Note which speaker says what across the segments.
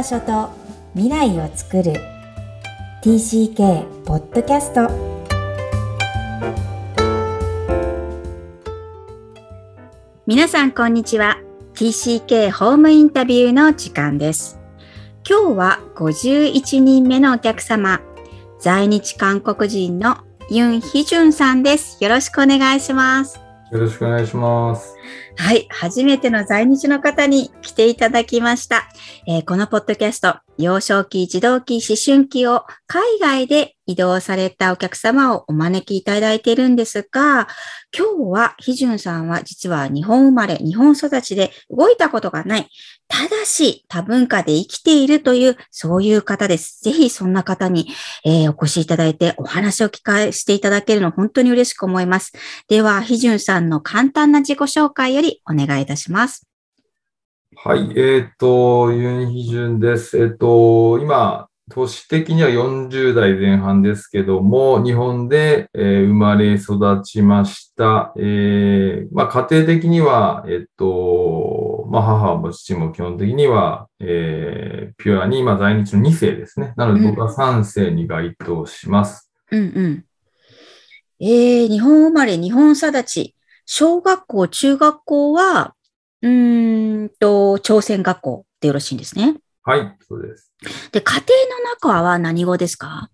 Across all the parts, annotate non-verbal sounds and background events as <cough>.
Speaker 1: 場所と未来を作る。TCK ポッドキャスト皆さんこんにちは。TCK ホームインタビューの時間です。今日は51人目のお客様。在日韓国人のユン・ヒジュンさんです。よろしくお願いします。
Speaker 2: よろしくお願いします。
Speaker 1: はい。初めての在日の方に来ていただきました。えー、このポッドキャスト、幼少期、児童期、思春期を海外で移動されたお客様をお招きいただいているんですが、今日はヒジュンさんは実は日本生まれ、日本育ちで動いたことがない。ただし多文化で生きているという、そういう方です。ぜひそんな方に、えー、お越しいただいてお話を聞かせていただけるの本当に嬉しく思います。では、ヒジュンさんの簡単な自己紹介よりお願いいたします。
Speaker 2: はい、えっ、ー、と、ユン・ヒジュンです。えっ、ー、と、今、年的には40代前半ですけども、日本で、えー、生まれ育ちました。えー、まあ、家庭的には、えっと、まあ、母も父も基本的には、えー、ピュアに、まあ、在日の2世ですね。なので僕は3世に該当します。
Speaker 1: うんうん。えー、日本生まれ、日本育ち。小学校、中学校は、うんと、朝鮮学校でよろしいんですね。
Speaker 2: はい、そうです。
Speaker 1: で、家庭の中は何語ですか？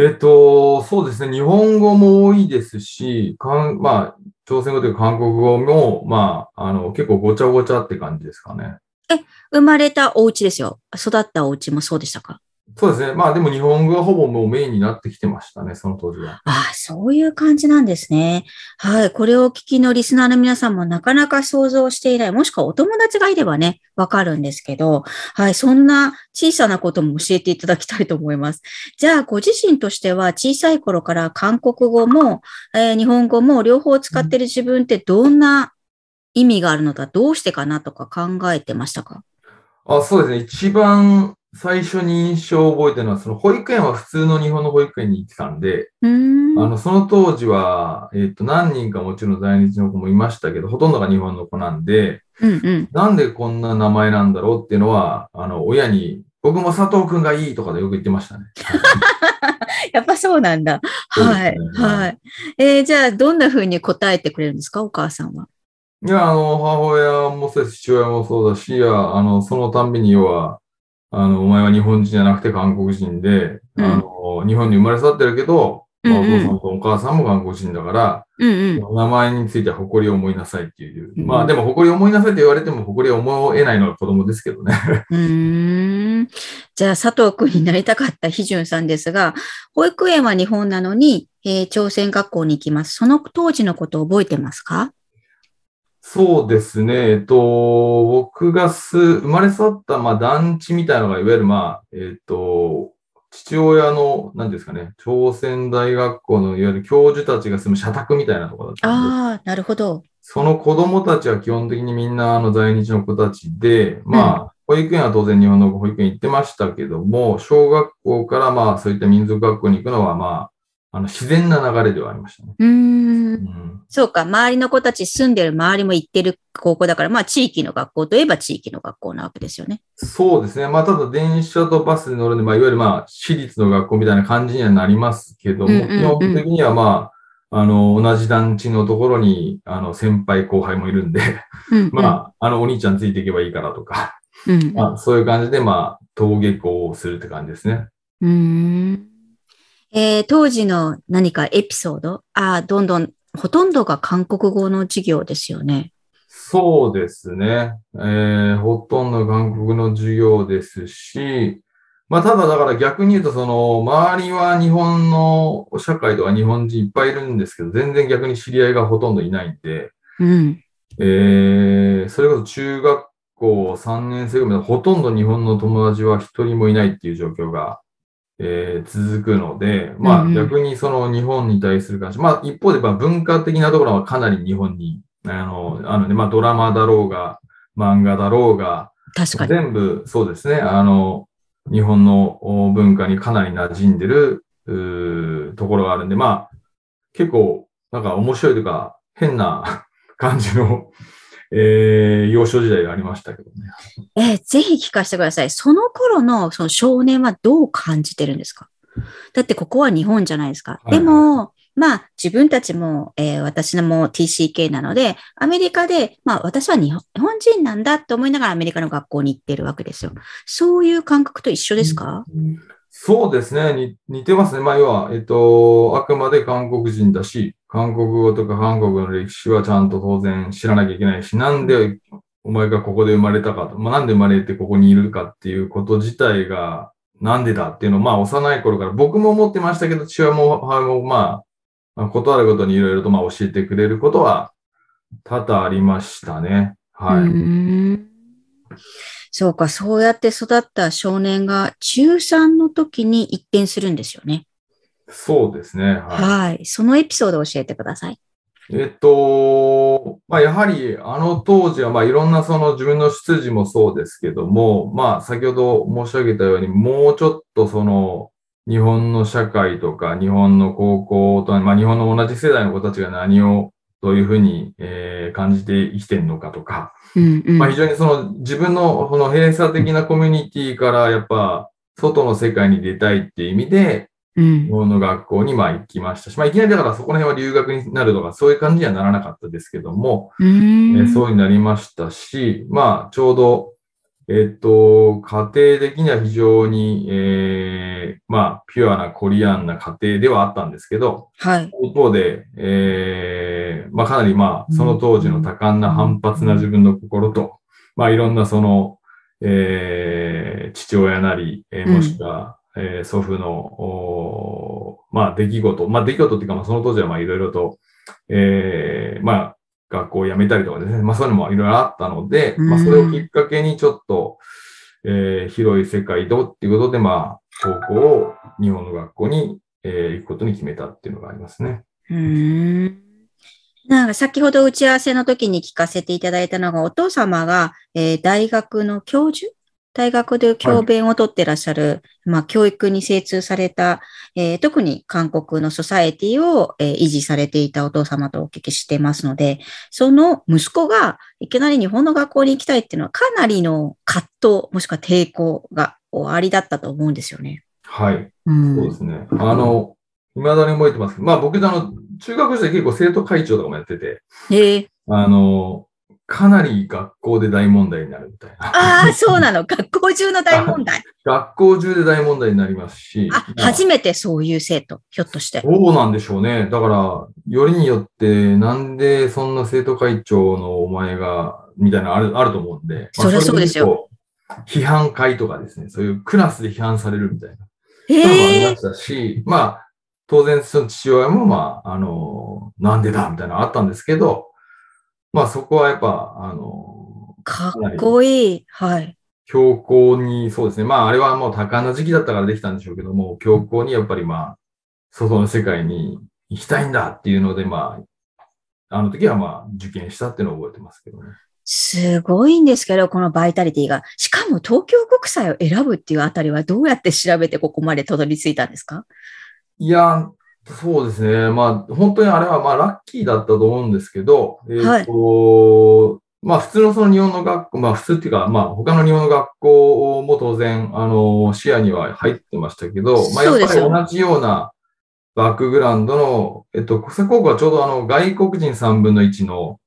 Speaker 2: えっと、そうですね。日本語も多いですし、かんまあ、朝鮮語というか韓国語も、まあ、あの、結構ごちゃごちゃって感じですかね。
Speaker 1: え、生まれたお家ですよ。育ったお家もそうでしたか？
Speaker 2: そうですね。まあでも日本語がほぼもうメインになってきてましたね、その当時は。
Speaker 1: ああ、そういう感じなんですね。はい。これをお聞きのリスナーの皆さんもなかなか想像していない、もしくはお友達がいればね、わかるんですけど、はい。そんな小さなことも教えていただきたいと思います。じゃあ、ご自身としては小さい頃から韓国語も、えー、日本語も両方使ってる自分ってどんな意味があるのか、どうしてかなとか考えてましたか？
Speaker 2: あそうですね。一番最初に印象を覚えてるのは、その保育園は普通の日本の保育園に行ってたんで、
Speaker 1: ん
Speaker 2: あの、その当時は、えっ、と、何人かもちろん在日の子もいましたけど、ほとんどが日本の子なんで、
Speaker 1: うんうん、
Speaker 2: なんでこんな名前なんだろうっていうのは、あの、親に、僕も佐藤くんがいいとかでよく言ってましたね。<laughs>
Speaker 1: やっぱそうなんだ。はい、はい。えー、じゃあ、どんな風に答えてくれるんですか、お母さんは。
Speaker 2: いや、あの、母親もそうです、父親もそうだし、あの、そのたんびに要は、あの、お前は日本人じゃなくて韓国人で、うん、あの、日本に生まれ育ってるけど、まあ、お父さんとお母さんも韓国人だから、
Speaker 1: うんうん、
Speaker 2: 名前については誇りを思いなさいっていう。まあでも誇りを思いなさいって言われても誇りを思えないのは子供ですけどね。<laughs>
Speaker 1: うんじゃあ佐藤君になりたかったヒジュンさんですが、保育園は日本なのに、えー、朝鮮学校に行きます。その当時のことを覚えてますか？
Speaker 2: そうですね。えっと、僕がす、生まれ育った、まあ、団地みたいなのが、いわゆる、まあ、えっと、父親の、何ですかね、朝鮮大学校のいわゆる教授たちが住む社宅みたいなところだった
Speaker 1: ああ、なるほど。
Speaker 2: その子供たちは基本的にみんなあの在日の子たちで、まあ、うん、保育園は当然日本の保育園行ってましたけども、小学校からまあそういった民族学校に行くのはまあ、あの自然な流れではありましたね。
Speaker 1: うん。そうか、周りの子たち住んでる周りも行ってる高校だから、まあ地域の学校といえば地域の学校なわけですよね。
Speaker 2: そうですね。まあただ電車とバスで乗るんで、まあいわゆるまあ私立の学校みたいな感じにはなりますけども、うんうんうん、基本的にはまあ、あの、同じ団地のところに、あの、先輩後輩もいるんでうん、<laughs> まあ、あの、お兄ちゃんついていけばいいからとか、
Speaker 1: うん、
Speaker 2: まあ、そういう感じで、まあ、登下校をするって感じですね。
Speaker 1: うん。えー、当時の何かエピソード？あどんどん、ほとんどが韓国語の授業ですよね。
Speaker 2: そうですね。えー、ほとんど韓国の授業ですし、まあ、ただだから逆に言うと、その、周りは日本の社会とか日本人いっぱいいるんですけど、全然逆に知り合いがほとんどいないんで、
Speaker 1: うん。
Speaker 2: えー、それこそ中学校3年生ぐらいほとんど日本の友達は一人もいないっていう状況がえー、続くので、まあ逆にその日本に対する関心、まあ一方でまあ文化的なところはかなり日本に、あの、あのね、まあドラマだろうが、漫画だろうが、
Speaker 1: 確かに。
Speaker 2: 全部そうですね、あの、日本の文化にかなり馴染んでる、ところがあるんで、まあ結構なんか面白いというか変な <laughs> 感じのえー、幼少時代がありましたけどね。
Speaker 1: えーぜひ聞かせてください。その頃のその少年はどう感じてるんですか？だってここは日本じゃないですか。
Speaker 2: はい
Speaker 1: でも、まあ自分たちも、えー私のも TCK なので、アメリカで、まあ私は日本人なんだと思いながらアメリカの学校に行ってるわけですよ。そういう感覚と一緒ですか、
Speaker 2: そうですね。に似てますね。まあ、要は、えっと、あくまで韓国人だし、韓国語とか韓国の歴史はちゃんと当然知らなきゃいけないし、なんでお前がここで生まれたかと、まあ、なんで生まれてここにいるかっていうこと自体が、なんでだっていうのを、まあ、幼い頃から僕も思ってましたけど、父親も母も、まあ、まあ、ことあるごとにいろいろと、まあ、教えてくれることは多々ありましたね。はい。
Speaker 1: そうか、そうやって育った少年が中3の時に一転するんですよね。
Speaker 2: そうですね。はい。
Speaker 1: はい。そのエピソードを教えてください。
Speaker 2: えっと、まあ、やはり、あの当時は、まあ、いろんなその自分の出自もそうですけども、まあ、先ほど申し上げたように、もうちょっとその、日本の社会とか、日本の高校と、まあ、日本の同じ世代の子たちが何を、どういうふうに、えー感じて生きてるのかとか、
Speaker 1: うんうん。
Speaker 2: まあ、非常にその自分のこの閉鎖的なコミュニティから、やっぱ、外の世界に出たいっていう意味で、
Speaker 1: うん
Speaker 2: 日本の学校にまあ行きましたし、まあ、いきなりだからそこら辺は留学になるとか、そういう感じにはならなかったですけども、えーそうになりましたし、まあ、ちょうど、えっと、家庭的には非常に、えーまあ、ピュアなコリアンな家庭ではあったんですけど、
Speaker 1: はい。
Speaker 2: 一方で、えーまあ、かなりまあ、その当時の多感な反発な自分の心と、まあ、いろんなその、えー父親なり、えーもしくは、えー祖父の、まあ、出来事、まあ、出来事っていうか、まあ、その当時はまあ、いろいろと、えーまあ、学校を辞めたりとかですね、まあ、そういうのもいろいろあったので、まあ、それをきっかけにちょっと、えー広い世界とっていうことで、まあ、高校を日本の学校に、えー行くことに決めたっていうのがありますね。
Speaker 1: うーん。なんか先ほど打ち合わせの時に聞かせていただいたのが、お父様が、えー大学の教授大学で教鞭を取ってらっしゃる、まあ、教育に精通された、えー特に韓国のソサエティを、えー維持されていたお父様とお聞きしてますので、その息子がいきなり日本の学校に行きたいっていうのはかなりの葛藤、もしくは抵抗がおありだったと思うんですよね。
Speaker 2: はい。
Speaker 1: うん
Speaker 2: そうですね。あの、未だに覚えてますまあ僕、あの、中学時代結構生徒会長とかもやってて、
Speaker 1: へえ
Speaker 2: あの、かなり学校で大問題になるみたいな。
Speaker 1: ああ、そうなの。学校中の大問題。<laughs>
Speaker 2: 学校中で大問題になりますし、
Speaker 1: あ、
Speaker 2: まあ
Speaker 1: 初めてそういう生徒、ひょっとして。
Speaker 2: どうなんでしょうね。だから、よりによって、なんでそんな生徒会長のお前が、みたいなのある、あると思うんで。
Speaker 1: そりゃそうですよ
Speaker 2: よ。批判会とかですね、そういうクラスで批判されるみたいな。
Speaker 1: へ
Speaker 2: そういうのもありま
Speaker 1: え。
Speaker 2: したし、まあ、当然その父親も、まあ、あの、なんでだみたいなのあったんですけど、まあそこはやっぱ、あの、
Speaker 1: かっこいい。はい。
Speaker 2: 強硬に、そうですね。まああれはもう多感な時期だったからできたんでしょうけども、強硬にやっぱりまあ、外の世界に行きたいんだっていうので、まあ、あの時はまあ受験したっていうのを覚えてますけどね。
Speaker 1: すごいんですけど、このバイタリティが。しかも東京国際を選ぶっていうあたりはどうやって調べてここまでたどり着いたんですか？
Speaker 2: いや、そうですね。まあ、本当にあれはまあラッキーだったと思うんですけど、えっ、と、まあ普通のその日本の学校、まあ普通っていうか、まあ他の日本の学校も当然、あの、視野には入ってましたけど、まあやっぱり同じようなバックグラウンドの、えっと、国際高校はちょうどあの外国人3分の1の、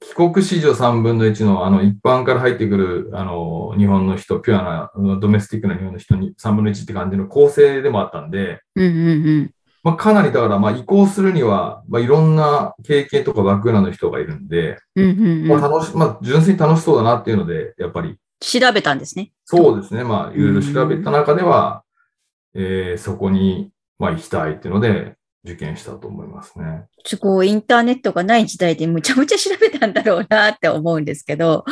Speaker 2: 帰国子女3分の1のあの一般から入ってくるあの日本の人、ピュアなドメスティックな日本の人に3分の1って感じの構成でもあったんで、
Speaker 1: うんうんうん。
Speaker 2: まあ、かなりだから、まあ、移行するには、まあ、いろんな経験とかバックグラウンドの人がいるんで、
Speaker 1: うんうん
Speaker 2: まあ、
Speaker 1: うん。
Speaker 2: 楽し、まあ、純粋に楽しそうだなっていうので、やっぱり、
Speaker 1: 調べたんですね。
Speaker 2: そうですね。まあ、いろいろ調べた中では、えーそこに、まあ、行きたいっていうので、受験したと思いますね。
Speaker 1: すごいインターネットがない時代でむちゃむちゃ調べたんだろうなって思うんですけど。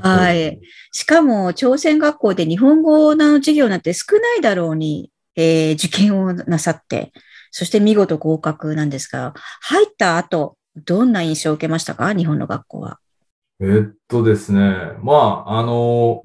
Speaker 2: はい
Speaker 1: しかも朝鮮学校で日本語の授業なんて少ないだろうに、えー受験をなさって、そして見事合格なんですが、入った後、どんな印象を受けましたか？日本の学校は。
Speaker 2: えーっとですね。まあ、あの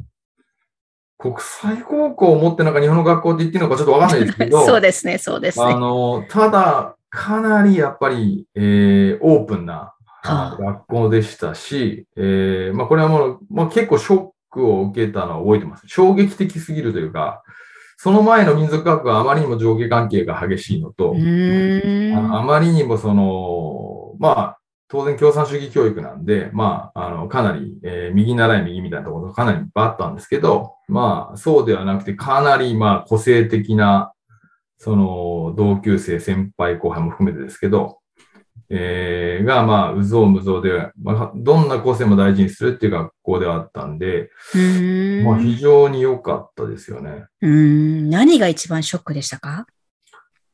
Speaker 2: 国際高校を持ってなんか日本の学校って言っていいのかちょっとわかんないですけど、<laughs>
Speaker 1: そうですね、そうです
Speaker 2: あ
Speaker 1: ね。
Speaker 2: の、ただ、かなりやっぱり、えーオープンな、
Speaker 1: はあ
Speaker 2: 学校でしたし、えーまあ、これはもう、まあ、結構ショックを受けたのは覚えてます。衝撃的すぎるというか、その前の民族学はあまりにも上下関係が激しいのと。あのあまりにもその、まあ、当然共産主義教育なんで、まあ、あの、かなり、えー右習い右みたいなところがかなりいっぱいあったんですけど、まあ、そうではなくて、かなり、まあ、個性的な、その、同級生、先輩、後輩も含めてですけど、えーが、まあ、うぞうむぞうで、まあ、どんな個性も大事にするっていう学校ではあったんで、
Speaker 1: ん
Speaker 2: まあ、非常に良かったですよね。
Speaker 1: うーん。何が一番ショックでしたか？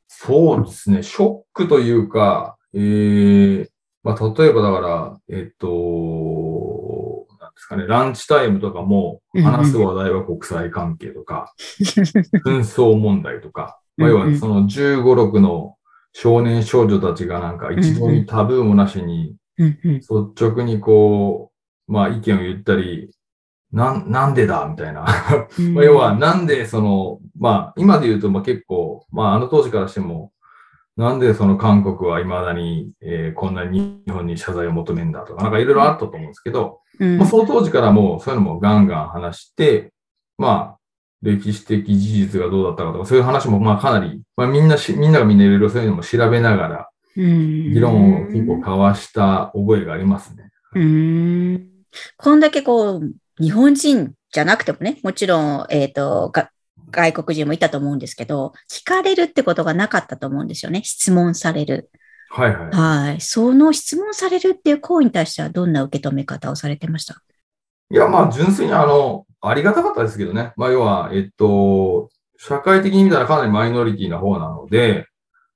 Speaker 2: そうですね。ショックというか、えー、まあ、例えばだから、えっと、なんですかね、ランチタイムとかも話す話題は国際関係とか、<laughs> 紛争問題とか、まあ、要はその15、6の少年少女たちがなんか一度にタブーもなしに率直にこう、まあ意見を言ったり、なん、なんでだ？みたいな。<laughs> まあ、要は、なんでその、まあ、今で言うと、まあ結構、まああの当時からしても、なんでその韓国は未だに、えーこんなに日本に謝罪を求めんだとか、なんかいろいろあったと思うんですけど、
Speaker 1: うん。
Speaker 2: まあその当時からもうそういうのもガンガン話して、まあ、歴史的事実がどうだったかとか、そういう話もまあかなり、まあみんなし、みんながみんないろいろそういうのも調べながら、
Speaker 1: 議
Speaker 2: 議論を結構交わした覚えがありますね。
Speaker 1: うーん。こんだけこう、日本人じゃなくてもね、もちろん、えっ、と、が外国人もいたと思うんですけど、聞かれるってことがなかったと思うんですよね。質問される。
Speaker 2: はいはい。
Speaker 1: はい。その質問されるっていう行為に対してはどんな受け止め方をされてました？
Speaker 2: いや、まあ、純粋にあの、ありがたかったですけどね。まあ、要は、えっと、社会的に見たらかなりマイノリティな方なので、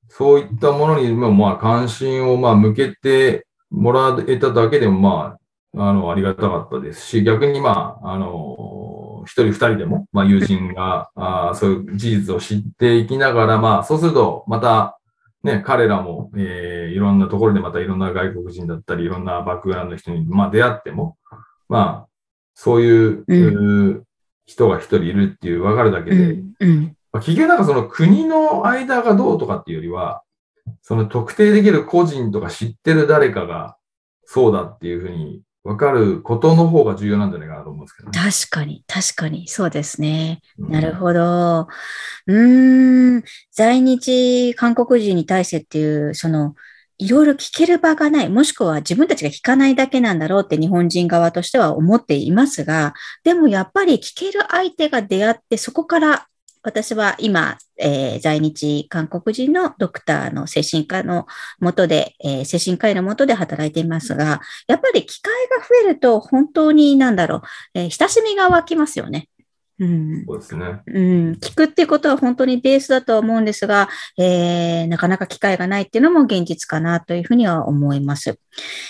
Speaker 2: そういったものにも、まあ、関心を、まあ、向けてもらえただけでも、まあ、あの、ありがたかったですし、逆に、まあ、あの、一人二人でも、まあ、友人が、あそういう事実を知っていきながら、まあ、そうすると、また、ね、彼らも、えーいろんなところでまたいろんな外国人だったり、いろんなバックグラウンドの人に、まあ、出会っても、まあ、そういう、人が一人いるっていう分かるだけで。まあ、企業なんかその国の間がどうとかっていうよりは、その特定できる個人とか知ってる誰かがそうだっていうふうに分かることの方が重要なんじゃないかなと思うんですけどね。
Speaker 1: 確かに、確かに、そうですね。
Speaker 2: うん
Speaker 1: なるほど。うーん、在日韓国人に対してっていう、その、いろいろ聞ける場がない、もしくは自分たちが聞かないだけなんだろうって日本人側としては思っていますが、でもやっぱり聞ける相手が出会って、そこから私は今、えー在日韓国人のドクターの精神科のもとで、えー精神科医のもとで働いていますが、やっぱり機会が増えると本当になんだろう、えー親しみが湧きますよね。うん。
Speaker 2: そうですね。
Speaker 1: うん、聞くってことは本当にベースだとは思うんですが、えーなかなか機会がないっていうのも現実かなというふうには思います。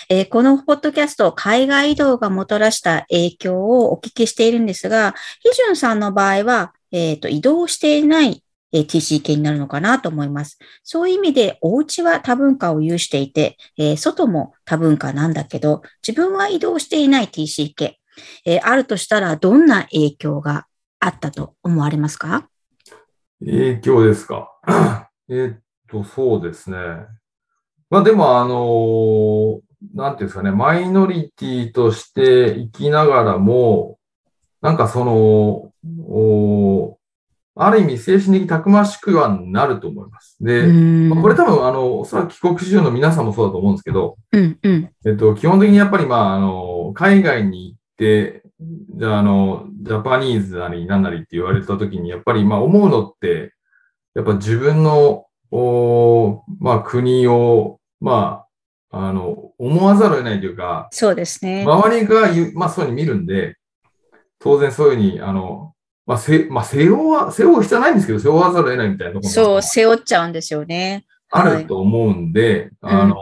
Speaker 1: えーこのポッドキャスト、海外移動がもたらした影響をお聞きしているんですが、ヒジュンさんの場合は、えーと移動していないえー TC 系になるのかなと思います。そういう意味で、お家は多文化を有していて、えー外も多文化なんだけど、自分は移動していない TC 系、えーあるとしたらどんな影響があったと思われますか？
Speaker 2: 影響ですか？<coughs> えーっと、そうですね。まあでも、あのーなんていうんですかね、マイノリティとして生きながらも、なんかその、おある意味精神的たくましくはなると思います。で、
Speaker 1: うん
Speaker 2: まあこれ多分、あの、おそらく帰国子女の皆さんもそうだと思うんですけど、
Speaker 1: うん、うん、
Speaker 2: えっと、基本的にやっぱり、まあ、あの、海外に行って、あ、あの、ジャパニーズなりなんなりって言われたときに、やっぱり、まあ、思うのって、やっぱ自分の、おまあ、国を、まあ、あの、思わざるを得ないというか、
Speaker 1: そうですね。
Speaker 2: 周りが言う、まあ、そういうふうに見るんで、当然そういうふうに、あの、まあ、せ、まあ、背負わ、背負う必要はないんですけど、背負わざるを得ないみたいなところも
Speaker 1: そう、背負っちゃうんですよね。
Speaker 2: あると思うんで、
Speaker 1: はい
Speaker 2: あの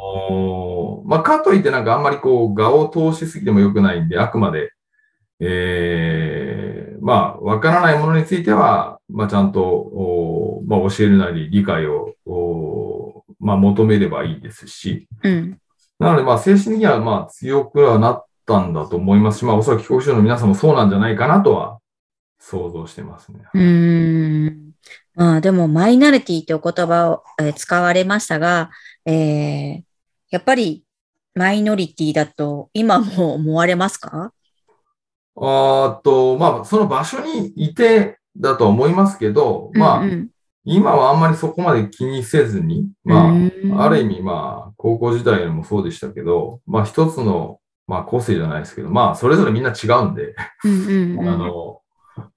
Speaker 2: ーまあ、かといってなんかあんまりこう、画を通しすぎても良くないんで、あくまで、ええまあ、わからないものについては、まあ、ちゃんと、おまあ、教えるなり理解を、おまあ、求めればいいですし、
Speaker 1: うん。
Speaker 2: なので、まあ、精神的には、まあ、強くはなったんだと思いますし、まあ、おそらく帰国子女の皆さんもそうなんじゃないかなとは、想像してますね。
Speaker 1: うーん。まあ、でも、マイナリティという言葉を、えー使われましたが、えーやっぱり、マイノリティだと今も思われますか？
Speaker 2: あと、まあ、その場所にいてだと思いますけど、まあ、
Speaker 1: うん。うん
Speaker 2: 今はあんまりそこまで気にせずに、まあ、ある意味、まあ、高校時代もそうでしたけど、まあ、一つの、まあ、個性じゃないですけど、まあ、それぞれみんな違うんで、
Speaker 1: うんうんうん。<laughs>
Speaker 2: あの、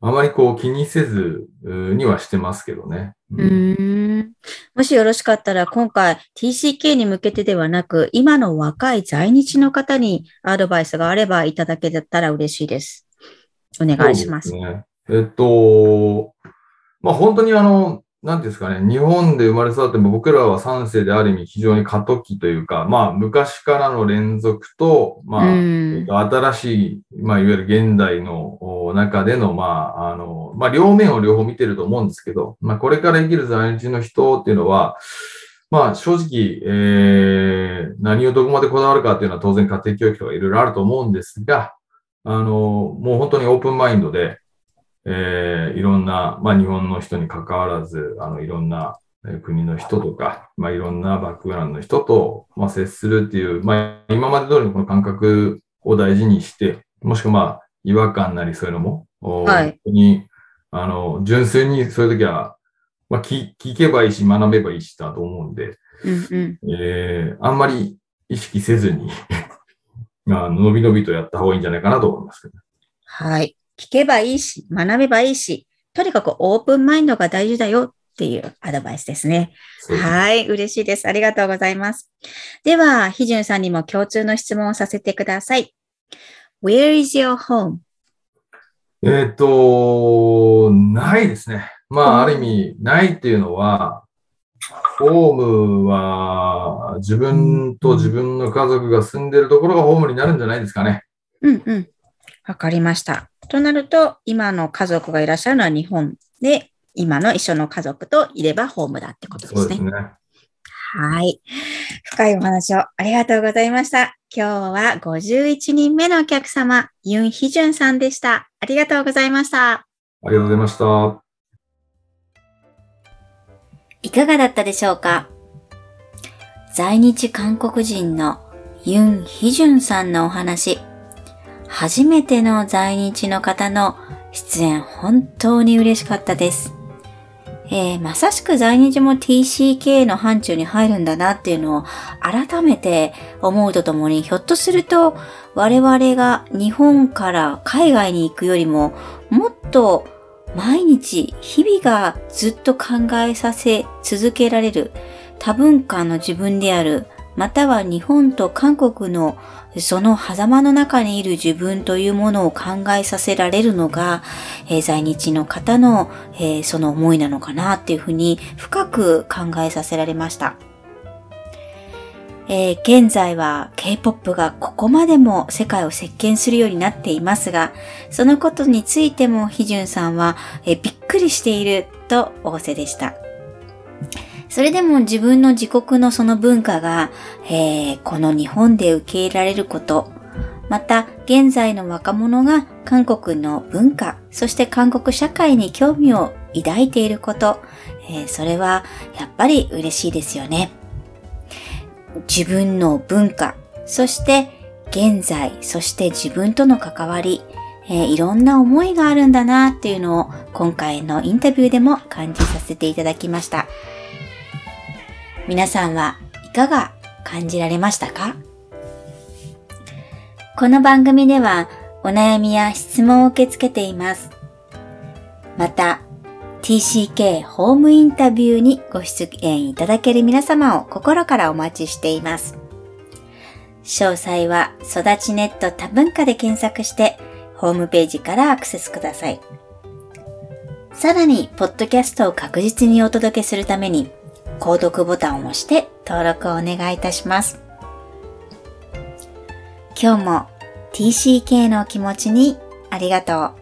Speaker 2: あまりこう気にせずうにはしてますけどね。
Speaker 1: うーんもしよろしかったら、今回 TCK に向けてではなく、今の若い在日の方にアドバイスがあればいただけたら嬉しいです。お願いします。
Speaker 2: すね。えっと、まあ本当にあの、なんですかね、日本で生まれ育っても僕らは3世である意味非常に過渡期というか、まあ昔からの連続と、まあ、
Speaker 1: うん。
Speaker 2: 新しい、まあいわゆる現代のお中での、まああの、まあ両面を両方見てると思うんですけど、まあこれから生きる在日の人っていうのは、まあ正直、えー、何をどこまでこだわるかっていうのは当然家庭教育とかいろいろあると思うんですが、あの、もう本当にオープンマインドで、えーいろんな、まあ日本の人に関わらず、あの、いろんなえー国の人とか、まあいろんなバックグラウンドの人と、まあ接するっていう、まあ今まで通りのこの感覚を大事にして、もしくはまあ違和感なりそういうのも、お
Speaker 1: はい
Speaker 2: 本当に、あの、純粋にそういう時は、まあ聞聞けばいいし、学べばいいしだと思うんで、
Speaker 1: うんうん
Speaker 2: えーあんまり意識せずに、ま <laughs> あ、のびのびとやった方がいいんじゃないかなと思いますけど。
Speaker 1: はい。聞けばいいし、学べばいいし、とにかくオープンマインドが大事だよっていうアドバイスですね。はい。嬉しいです。ありがとうございます。では、ひじゅんさんにも共通の質問をさせてください。Where is your home?
Speaker 2: えっ、と、ないですね。まあ、
Speaker 1: うん
Speaker 2: ある意味、ないっていうのは、ホームは自分と自分の家族が住んでるところがホームになるんじゃないですかね。
Speaker 1: うんうん。わかりました。となると、今の家族がいらっしゃるのは日本で、今の一緒の家族といればホームだってことですね。
Speaker 2: そうですね。
Speaker 1: はい。深いお話をありがとうございました。今日は51人目のお客様、ユン・ヒジュンさんでした。ありがとうございました。
Speaker 2: ありがとうございました。
Speaker 1: いかがだったでしょうか？在日韓国人のユン・ヒジュンさんのお話。初めての在日の方の出演本当に嬉しかったです。えーまさしく在日も TCK の範疇に入るんだなっていうのを改めて思うとともに、ひょっとすると我々が日本から海外に行くよりももっと毎日、日々がずっと考えさせ続けられる多文化の自分である、または日本と韓国のその狭間の中にいる自分というものを考えさせられるのが、えー在日の方の、えーその思いなのかなっていうふうに深く考えさせられました。えー現在は K-POP がここまでも世界を席巻するようになっていますが、そのことについてもヒジュンさんは、えびっくりしていると仰せでした。それでも自分の自国のその文化が、えーこの日本で受け入れられること、また現在の若者が韓国の文化、そして韓国社会に興味を抱いていること、えーそれはやっぱり嬉しいですよね。自分の文化、そして現在、そして自分との関わり、えーいろんな思いがあるんだなっていうのを今回のインタビューでも感じさせていただきました。皆さんはいかが感じられましたか？この番組ではお悩みや質問を受け付けています。また、TCK ホームインタビューにご出演いただける皆様を心からお待ちしています。詳細は育ちネット多文化で検索してホームページからアクセスください。さらに、ポッドキャストを確実にお届けするために、購読ボタンを押して登録をお願いいたします。今日も TCK のお気持ちにありがとう。